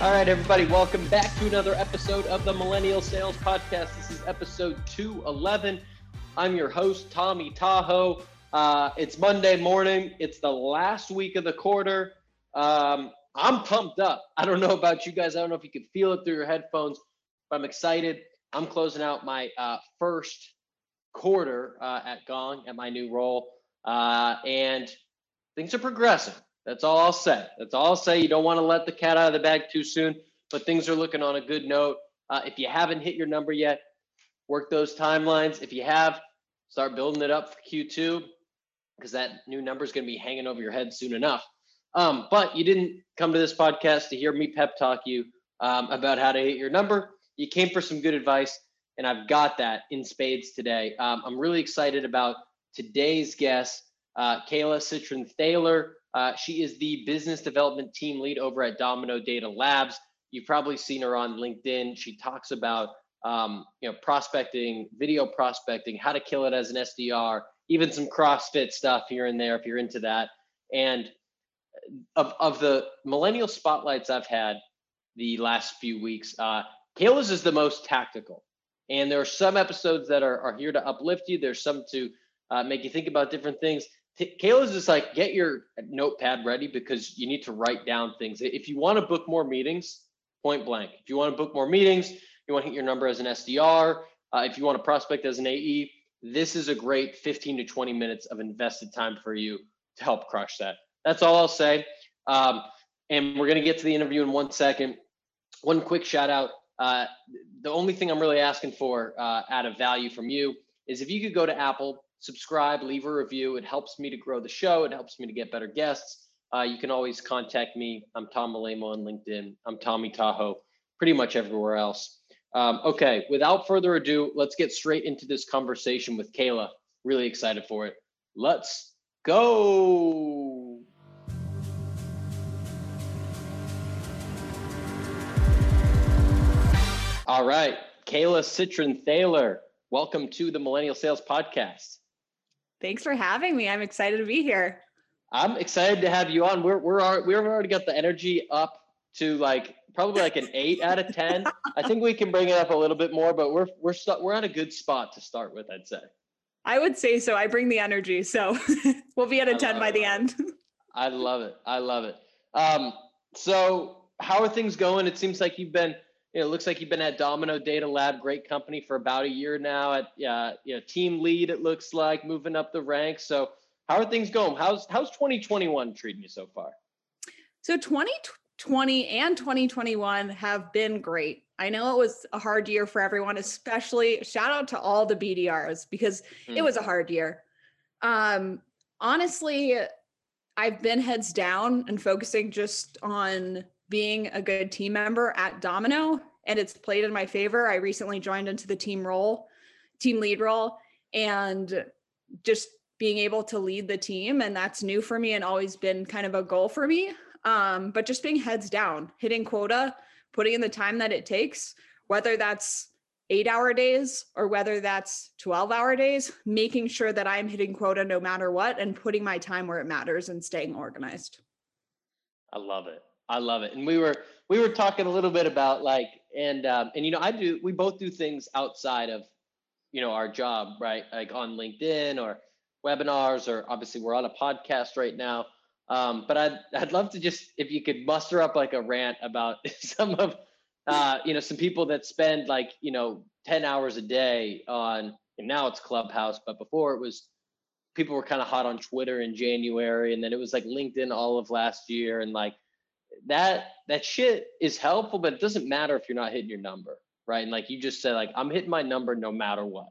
All right, everybody, welcome back to another episode of the Millennial Sales Podcast. This is episode 211. I'm your host, Tommy Tahoe. Uh, it's Monday morning, it's the last week of the quarter. Um, I'm pumped up. I don't know about you guys, I don't know if you can feel it through your headphones, but I'm excited. I'm closing out my uh, first quarter uh, at Gong at my new role, uh, and things are progressing. That's all I'll say. That's all I'll say. You don't want to let the cat out of the bag too soon, but things are looking on a good note. Uh, if you haven't hit your number yet, work those timelines. If you have, start building it up for Q2 because that new number is going to be hanging over your head soon enough. Um, but you didn't come to this podcast to hear me pep talk you um, about how to hit your number. You came for some good advice, and I've got that in spades today. Um, I'm really excited about today's guest, uh, Kayla Cytron Thaler. Uh, she is the business development team lead over at Domino Data Labs. You've probably seen her on LinkedIn. She talks about um, you know prospecting, video prospecting, how to kill it as an SDR, even some CrossFit stuff here and there if you're into that. And of of the millennial spotlights I've had the last few weeks, uh, Kayla's is the most tactical. And there are some episodes that are, are here to uplift you. There's some to uh, make you think about different things. Kayla's just like get your notepad ready because you need to write down things. If you want to book more meetings, point blank. If you want to book more meetings, you want to hit your number as an SDR. Uh, if you want to prospect as an AE, this is a great 15 to 20 minutes of invested time for you to help crush that. That's all I'll say. Um, and we're going to get to the interview in one second. One quick shout out. Uh, the only thing I'm really asking for uh, out of value from you is if you could go to Apple, subscribe, leave a review. It helps me to grow the show. It helps me to get better guests. Uh, you can always contact me. I'm Tom Alaimo on LinkedIn. I'm Tommy Tahoe, pretty much everywhere else. Um, okay, without further ado, let's get straight into this conversation with Kayla. Really excited for it. Let's go. All right, Kayla Cytron Thaler, welcome to the Millennial Sales Podcast. Thanks for having me. I'm excited to be here. I'm excited to have you on. We're we're we've already got the energy up to like probably like an eight out of ten. I think we can bring it up a little bit more, but we're we're st- we're at a good spot to start with. I'd say. I would say so. I bring the energy, so we'll be at a I ten by it. the end. I love it. I love it. Um, so how are things going? It seems like you've been it looks like you've been at Domino Data Lab, great company for about a year now. At uh, you know, team lead, it looks like moving up the ranks. So, how are things going? How's how's 2021 treating you so far? So 2020 and 2021 have been great. I know it was a hard year for everyone, especially shout out to all the BDRs because mm. it was a hard year. Um, honestly, I've been heads down and focusing just on being a good team member at Domino, and it's played in my favor. I recently joined into the team role, team lead role, and just being able to lead the team. And that's new for me and always been kind of a goal for me. Um, but just being heads down, hitting quota, putting in the time that it takes, whether that's eight hour days or whether that's 12 hour days, making sure that I'm hitting quota no matter what and putting my time where it matters and staying organized. I love it. I love it. And we were we were talking a little bit about like and um, and you know I do we both do things outside of you know our job right like on LinkedIn or webinars or obviously we're on a podcast right now. Um, but I'd I'd love to just if you could muster up like a rant about some of uh, you know some people that spend like you know 10 hours a day on and now it's Clubhouse, but before it was people were kind of hot on Twitter in January and then it was like LinkedIn all of last year and like that that shit is helpful, but it doesn't matter if you're not hitting your number, right? And like you just said, like I'm hitting my number no matter what.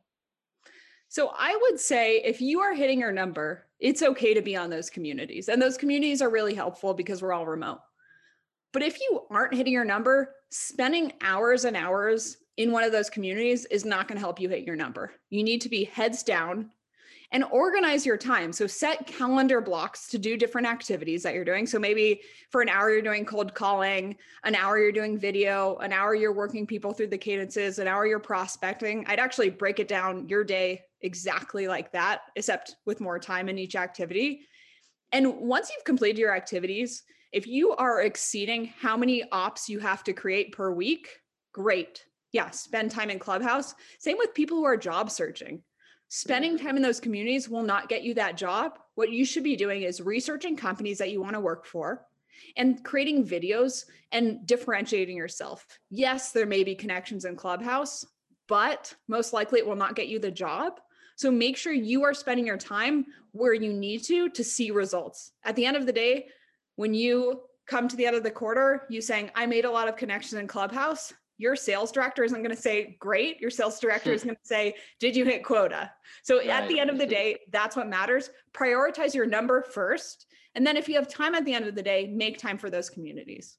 So I would say if you are hitting your number, it's okay to be on those communities. And those communities are really helpful because we're all remote. But if you aren't hitting your number, spending hours and hours in one of those communities is not going to help you hit your number. You need to be heads down and organize your time. So set calendar blocks to do different activities that you're doing. So maybe for an hour you're doing cold calling, an hour you're doing video, an hour you're working people through the cadences, an hour you're prospecting. I'd actually break it down your day exactly like that, except with more time in each activity. And once you've completed your activities, If you are exceeding how many ops you have to create per week, great. Yeah, spend time in Clubhouse. Same with people who are job searching. Spending time in those communities will not get you that job. What you should be doing is researching companies that you want to work for and creating videos and differentiating yourself. Yes, there may be connections in Clubhouse, but most likely it will not get you the job. So make sure you are spending your time where you need to to see results. At the end of the day, when you come to the end of the quarter, you saying, I made a lot of connections in Clubhouse, your sales director isn't going to say, Great. Your sales director is hmm. going to say, Did you hit quota? So right. at the end of the day, that's what matters. Prioritize your number first. And then if you have time at the end of the day, make time for those communities.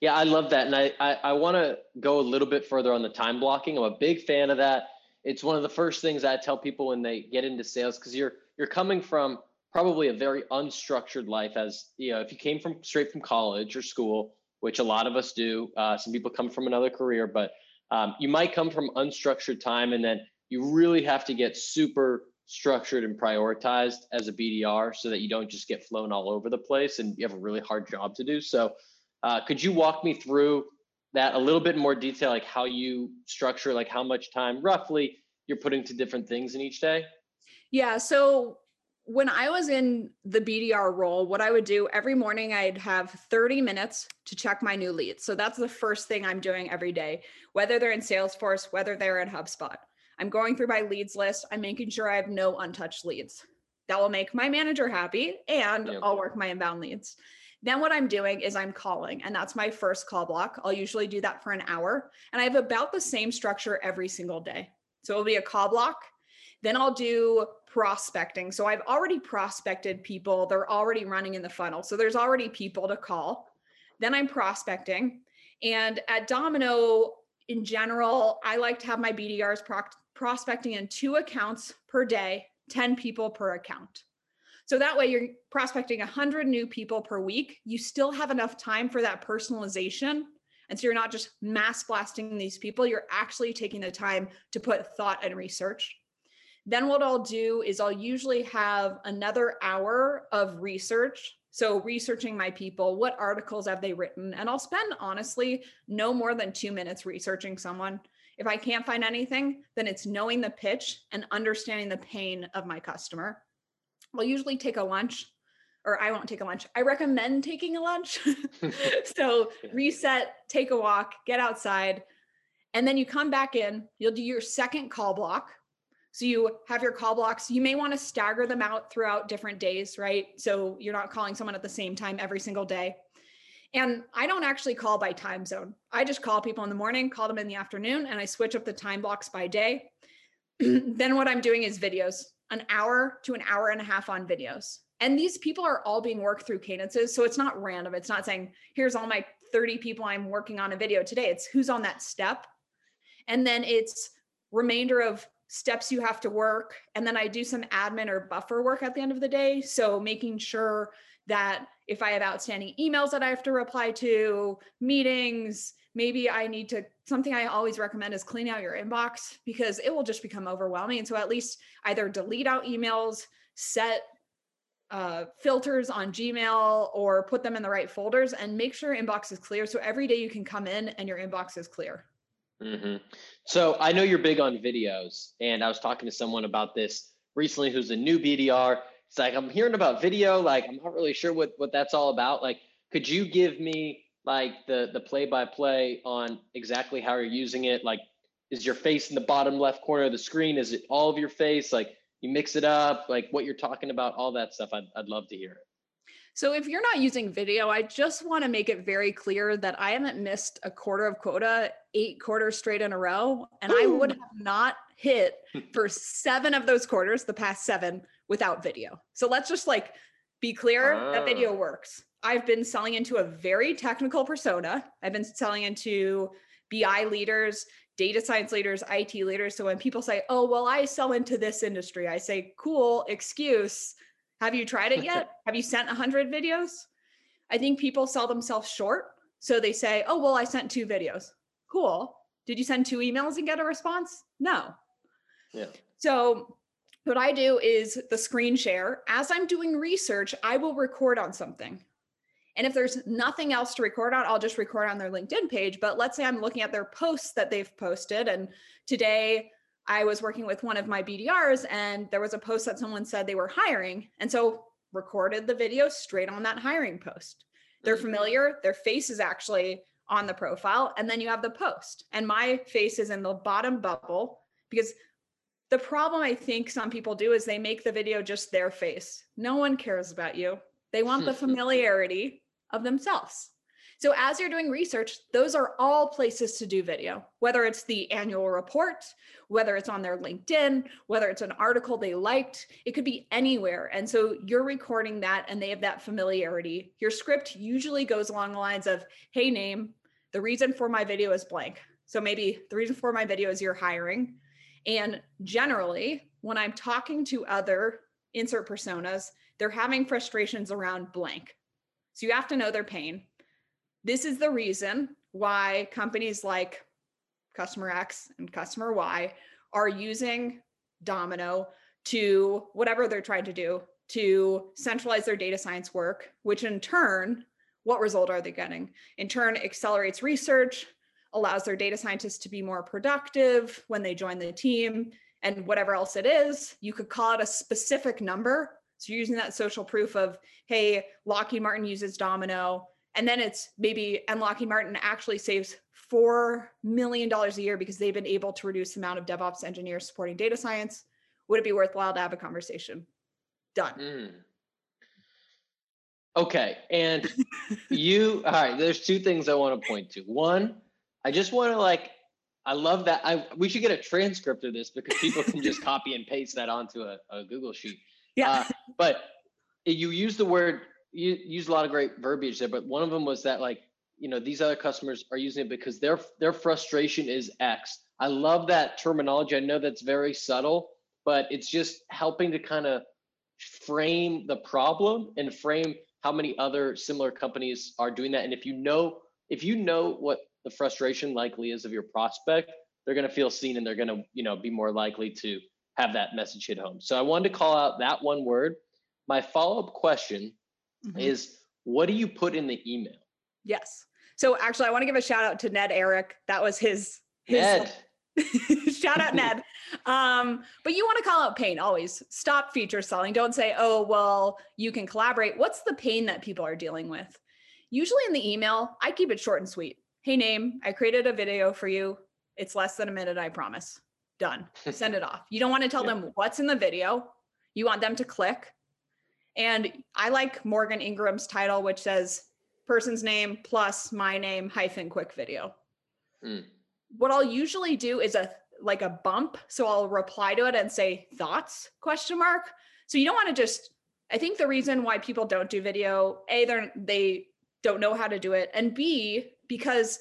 Yeah, I love that. And I, I, I want to go a little bit further on the time blocking. I'm a big fan of that. It's one of the first things I tell people when they get into sales because you're you're coming from probably a very unstructured life as you know if you came from straight from college or school which a lot of us do. Uh, some people come from another career but um, you might come from unstructured time and then you really have to get super structured and prioritized as a bdr so that you don't just get flown all over the place and you have a really hard job to do. So uh, could you walk me through that a little bit more detail like how you structure like how much time roughly you're putting to different things in each day? Yeah so when I was in the BDR role, what I would do every morning, I'd have 30 minutes to check my new leads. So that's the first thing I'm doing every day, whether they're in Salesforce, whether they're in HubSpot. I'm going through my leads list. I'm making sure I have no untouched leads. That will make my manager happy and yep. I'll work my inbound leads. Then what I'm doing is I'm calling, and that's my first call block. I'll usually do that for an hour, and I have about the same structure every single day. So it'll be a call block. Then I'll do prospecting. So I've already prospected people, they're already running in the funnel. So there's already people to call. Then I'm prospecting. And at Domino, in general, I like to have my BDRs pro- prospecting in two accounts per day, 10 people per account. So that way you're prospecting 100 new people per week. You still have enough time for that personalization. And so you're not just mass blasting these people, you're actually taking the time to put thought and research. Then what I'll do is I'll usually have another hour of research. So researching my people, what articles have they written? And I'll spend honestly no more than two minutes researching someone. If I can't find anything, then it's knowing the pitch and understanding the pain of my customer. I'll usually take a lunch or I won't take a lunch. I recommend taking a lunch. so reset, take a walk, get outside, and then you come back in. You'll do your second call block. So you have your call blocks. You may want to stagger them out throughout different days, right? So you're not calling someone at the same time every single day. And I don't actually call by time zone. I just call people in the morning, call them in the afternoon, and I switch up the time blocks by day. then what I'm doing is videos an hour to an hour and a half on videos. And these people are all being worked through cadences. So it's not random. It's not saying, here's all my 30 people I'm working on a video today. It's who's on that step. And then it's remainder of steps you have to work. And then I do some admin or buffer work at the end of the day. So making sure that if I have outstanding emails that I have to reply to, meetings, maybe I need to something I always recommend is clean out your inbox because it will just become overwhelming. So at least either delete out emails, set uh, filters on Gmail, or put them in the right folders and make sure inbox is clear. So every day you can come in and your inbox is clear. Mm-hmm. So I know you're big on videos, and I was talking to someone about this recently who's a new BDR. It's like I'm hearing about video, like I'm not really sure what what that's all about. Like, could you give me like the the play by play on exactly how you're using it like is your face in the bottom left corner of the screen is it all of your face like you mix it up like what you're talking about all that stuff i'd, I'd love to hear it so if you're not using video i just want to make it very clear that i haven't missed a quarter of quota eight quarters straight in a row and Ooh. i would have not hit for seven of those quarters the past seven without video so let's just like be clear that video ah. works I've been selling into a very technical persona. I've been selling into BI leaders, data science leaders, IT leaders. So when people say, oh, well, I sell into this industry, I say, cool, excuse. Have you tried it yet? Have you sent 100 videos? I think people sell themselves short. So they say, oh, well, I sent two videos. Cool. Did you send two emails and get a response? No. Yeah. So what I do is the screen share. As I'm doing research, I will record on something. And if there's nothing else to record on, I'll just record on their LinkedIn page. But let's say I'm looking at their posts that they've posted. And today I was working with one of my BDRs and there was a post that someone said they were hiring. And so recorded the video straight on that hiring post. They're mm-hmm. familiar, their face is actually on the profile. And then you have the post. And my face is in the bottom bubble because the problem I think some people do is they make the video just their face. No one cares about you. They want the familiarity of themselves. So, as you're doing research, those are all places to do video, whether it's the annual report, whether it's on their LinkedIn, whether it's an article they liked, it could be anywhere. And so you're recording that and they have that familiarity. Your script usually goes along the lines of, hey, name, the reason for my video is blank. So maybe the reason for my video is you're hiring. And generally, when I'm talking to other insert personas, they're having frustrations around blank. So you have to know their pain. This is the reason why companies like customer X and customer Y are using Domino to whatever they're trying to do to centralize their data science work, which in turn, what result are they getting? In turn, accelerates research, allows their data scientists to be more productive when they join the team, and whatever else it is. You could call it a specific number. So you're using that social proof of, hey, Lockheed Martin uses Domino. And then it's maybe, and Lockheed Martin actually saves $4 million a year because they've been able to reduce the amount of DevOps engineers supporting data science. Would it be worthwhile to have a conversation? Done. Mm. Okay. And you, all right, there's two things I want to point to. One, I just want to like, I love that. I we should get a transcript of this because people can just copy and paste that onto a, a Google sheet. Yeah. Uh, but you use the word you use a lot of great verbiage there, but one of them was that like you know these other customers are using it because their their frustration is X. I love that terminology. I know that's very subtle, but it's just helping to kind of frame the problem and frame how many other similar companies are doing that. And if you know if you know what the frustration likely is of your prospect, they're going to feel seen and they're going to you know be more likely to have that message hit home. So I wanted to call out that one word. My follow up question mm-hmm. is what do you put in the email? Yes. So actually, I want to give a shout out to Ned Eric. That was his. his Ned. shout out Ned. Um, but you want to call out pain always. Stop feature selling. Don't say, oh, well, you can collaborate. What's the pain that people are dealing with? Usually in the email, I keep it short and sweet. Hey, name, I created a video for you. It's less than a minute, I promise. Done. Send it off. You don't want to tell yeah. them what's in the video. You want them to click. And I like Morgan Ingram's title, which says person's name plus my name hyphen quick video. Mm. What I'll usually do is a like a bump. So I'll reply to it and say thoughts question mark. So you don't want to just I think the reason why people don't do video, A, they're they don't know how to do it, and B, because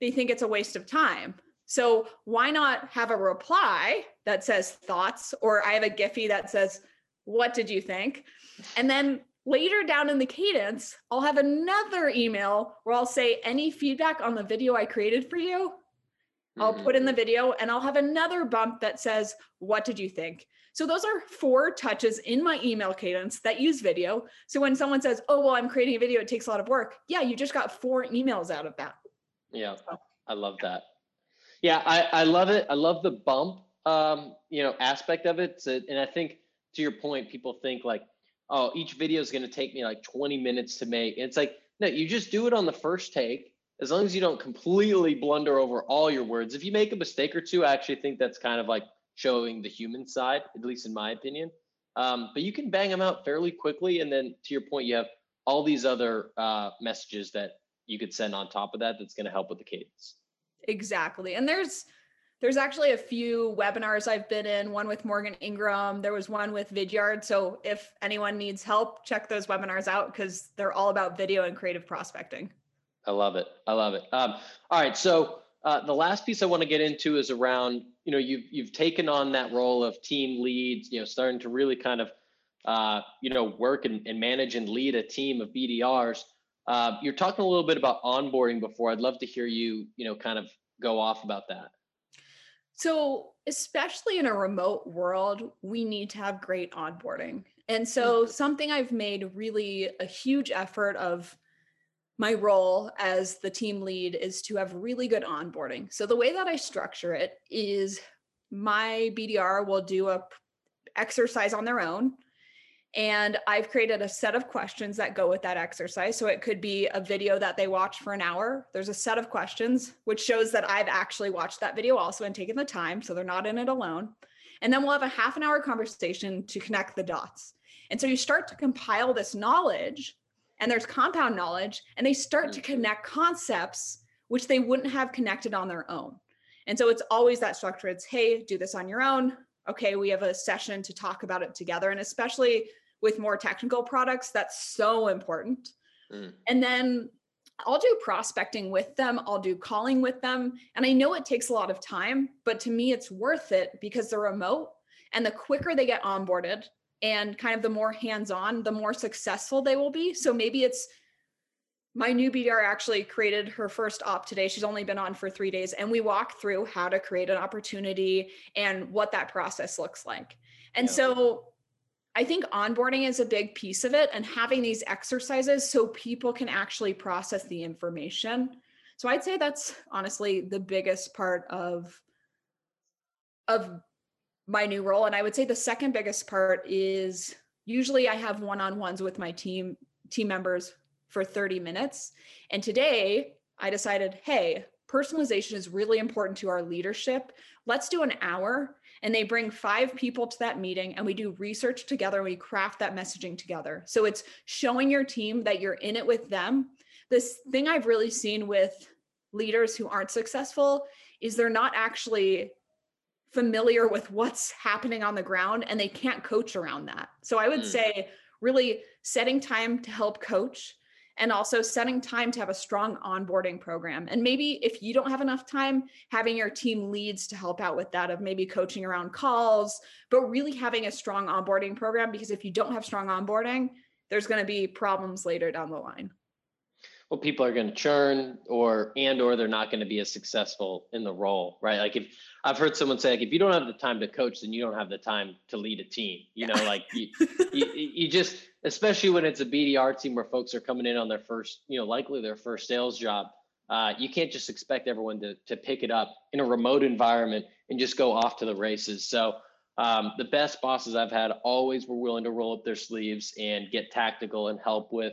they think it's a waste of time. So why not have a reply that says thoughts, or I have a Giphy that says, What did you think? And then later down in the cadence, I'll have another email where I'll say, Any feedback on the video I created for you? I'll put in the mm-hmm. video and I'll have another bump that says, What did you think? So those are four touches in my email cadence that use video. So when someone says, Oh, well, I'm creating a video, it takes a lot of work. Yeah, you just got four emails out of that. Yeah, I love that. Yeah, I, I love it. I love the bump, um, you know, aspect of it. So, and I think to your point, people think like, oh, each video is going to take me like 20 minutes to make. And it's like, no, you just do it on the first take. As long as you don't completely blunder over all your words. If you make a mistake or two, I actually think that's kind of like showing the human side, at least in my opinion. Um, but you can bang them out fairly quickly. And then to your point, you have all these other uh, messages that you could send on top of that that's going to help with the cadence. Exactly. And there's there's actually a few webinars I've been in, one with Morgan Ingram, there was one with Vidyard. So if anyone needs help, check those webinars out because they're all about video and creative prospecting. I love it. I love it. Um, all right. So uh, the last piece I want to get into is around, you know, you've, you've taken on that role of team leads, you know, starting to really kind of, uh, you know, work and, and manage and lead a team of BDRs. Uh, you're talking a little bit about onboarding before. I'd love to hear you, you know, kind of go off about that. So, especially in a remote world, we need to have great onboarding. And so, mm-hmm. something I've made really a huge effort of my role as the team lead is to have really good onboarding. So the way that I structure it is my BDR will do a exercise on their own and I've created a set of questions that go with that exercise. So it could be a video that they watch for an hour. There's a set of questions, which shows that I've actually watched that video also and taken the time. So they're not in it alone. And then we'll have a half an hour conversation to connect the dots. And so you start to compile this knowledge, and there's compound knowledge, and they start to mm-hmm. connect concepts which they wouldn't have connected on their own. And so it's always that structure. It's, hey, do this on your own okay, we have a session to talk about it together. And especially with more technical products, that's so important. Mm. And then I'll do prospecting with them, I'll do calling with them. And I know it takes a lot of time, but to me, it's worth it because they're remote. And the quicker they get onboarded and kind of the more hands on, the more successful they will be. So maybe it's my new BDR actually created her first op today. She's only been on for three days, and we walk through how to create an opportunity and what that process looks like. And yeah. so I think onboarding is a big piece of it and having these exercises so people can actually process the information. So I'd say that's honestly the biggest part of of my new role and I would say the second biggest part is usually I have one-on-ones with my team team members for 30 minutes. And today I decided, hey, personalization is really important to our leadership. Let's do an hour. And they bring five people to that meeting and we do research together. We craft that messaging together. So it's showing your team that you're in it with them. This thing I've really seen with leaders who aren't successful is they're not actually familiar with what's happening on the ground and they can't coach around that. So I would mm. say, really setting time to help coach and also setting time to have a strong onboarding program. And maybe if you don't have enough time, having your team leads to help out with that of maybe coaching around calls, but really having a strong onboarding program because if you don't have strong onboarding, there's going to be problems later down the line well people are going to churn or and or they're not going to be as successful in the role right? Like if i've heard someone say like if you don't have the time to coach then you don't have the time to lead a team you know like you, you, you just especially when it's a bdr team where folks are coming in on their first you know likely their first sales job uh, you can't just expect everyone to, to pick it up in a remote environment and just go off to the races. So um, the best bosses i've had always were willing to roll up their sleeves and get tactical and help with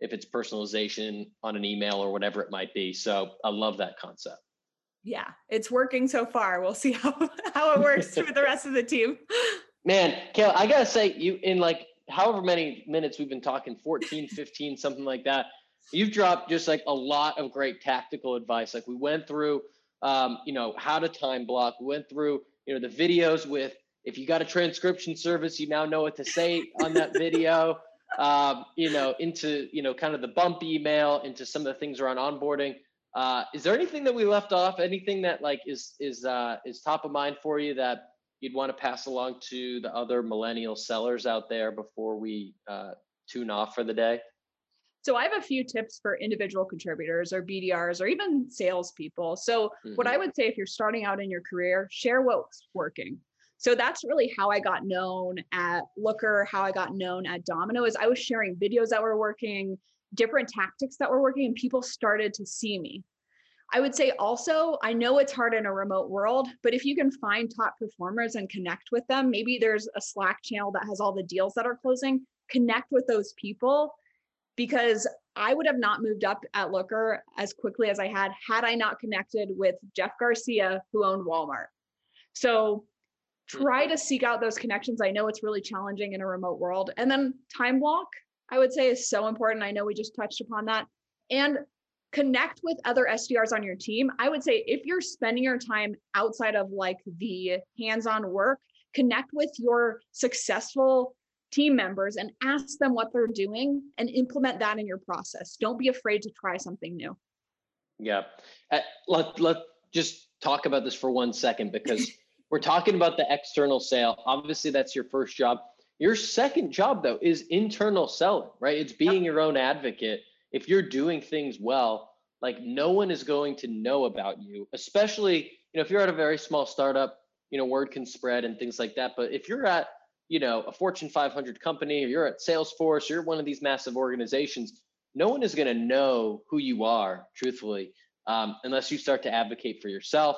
if it's personalization on an email or whatever it might be. So I love that concept. Yeah, it's working so far. We'll see how, how it works with the rest of the team. Man, Kayla, I gotta say, you in like however many minutes we've been talking, 14, 15, something like that. You've dropped just like a lot of great tactical advice. Like we went through um, you know, how to time block, we went through, you know, the videos with if you got a transcription service, you now know what to say on that video um, you know, into you know, kind of the bump email, into some of the things around onboarding. Uh, is there anything that we left off? Anything that like is is uh, is top of mind for you that you'd want to pass along to the other millennial sellers out there before we uh, tune off for the day? So I have a few tips for individual contributors or BDRs or even salespeople. So mm-hmm. what I would say if you're starting out in your career, share what's working. So that's really how I got known at Looker, how I got known at Domino is I was sharing videos that were working, different tactics that were working, and people started to see me. I would say also, I know it's hard in a remote world, but if you can find top performers and connect with them, maybe there's a Slack channel that has all the deals that are closing, connect with those people because I would have not moved up at Looker as quickly as I had had I not connected with Jeff Garcia, who owned Walmart. So try to seek out those connections. I know it's really challenging in a remote world. And then time block, I would say, is so important. I know we just touched upon that. And connect with other SDRs on your team. I would say if you're spending your time outside of like the hands on work, connect with your successful team members and ask them what they're doing and implement that in your process. Don't be afraid to try something new. Yeah. Uh, let, let just talk about this for one second because we're talking about the external sale. Obviously, that's your first job. Your second job, though, is internal selling, right? It's being your own advocate. If you're doing things well, like no one is going to know about you, especially, you know, if you're at a very small startup, you know, word can spread and things like that. But if you're at, you know, a Fortune 500 company or you're at Salesforce, you're one of these massive organizations, no one is going to know who you are, truthfully, um, unless you start to advocate for yourself,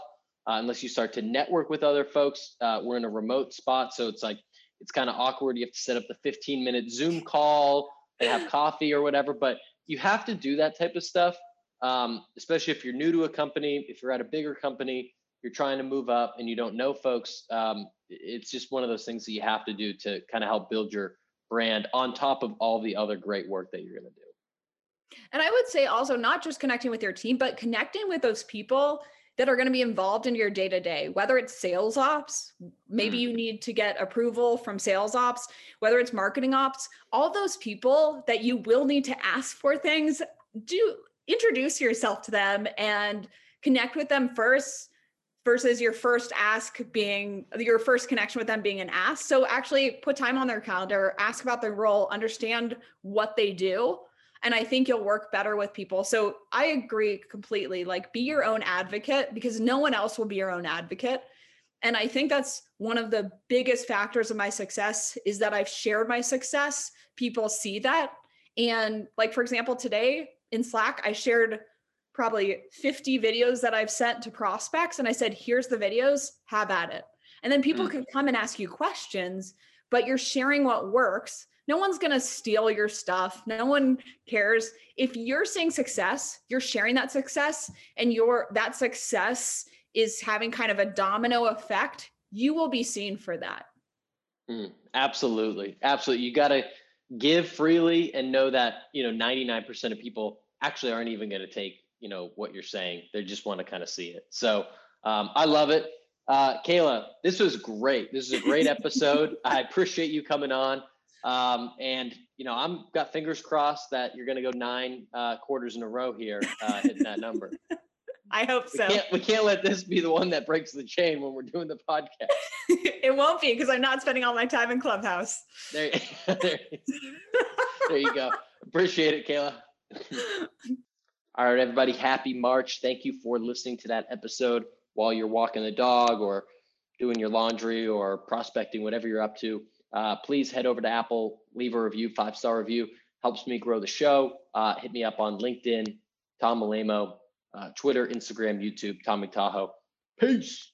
uh, unless you start to network with other folks. Uh, we're in a remote spot, so it's like it's kind of awkward. You have to set up the 15 minute Zoom call and have coffee or whatever, but you have to do that type of stuff, um, especially if you're new to a company, if you're at a bigger company, you're trying to move up and you don't know folks. Um, it's just one of those things that you have to do to kind of help build your brand on top of all the other great work that you're going to do. And I would say also not just connecting with your team, but connecting with those people that are going to be involved in your day to day, whether it's sales ops, maybe mm. you need to get approval from sales ops, whether it's marketing ops, all those people that you will need to ask for things, do introduce yourself to them and connect with them first versus your first ask being your first connection with them being an ask. So actually put time on their calendar, ask about their role, understand what they do and i think you'll work better with people. So i agree completely like be your own advocate because no one else will be your own advocate. And i think that's one of the biggest factors of my success is that i've shared my success. People see that. And like for example today in slack i shared probably 50 videos that i've sent to prospects and i said here's the videos have at it. And then people mm. can come and ask you questions but you're sharing what works no one's going to steal your stuff. No one cares. If you're seeing success, you're sharing that success and your that success is having kind of a domino effect, you will be seen for that. Mm, absolutely. Absolutely. You got to give freely and know that, you know, 99% of people actually aren't even going to take, you know, what you're saying. They just want to kind of see it. So, um, I love it. Uh, Kayla, this was great. This is a great episode. I appreciate you coming on. Um, and you know, I'm got fingers crossed that you're going to go nine uh, quarters in a row here, uh, hitting that number. I hope so. We can't, we can't, let this be the one that breaks the chain when we're doing the podcast. it won't be because I'm not spending all my time in Clubhouse. There, there, there you go. Appreciate it, Kayla. all right, everybody. Happy March. Thank you for listening to that episode while you're walking the dog or doing your laundry or prospecting, whatever you're up to uh, please head over to Apple, leave a review, five star review. Helps me grow the show. Uh, hit me up on LinkedIn, Tom Alaimo, uh, Twitter, Instagram, YouTube, Tommy Tahoe. Peace.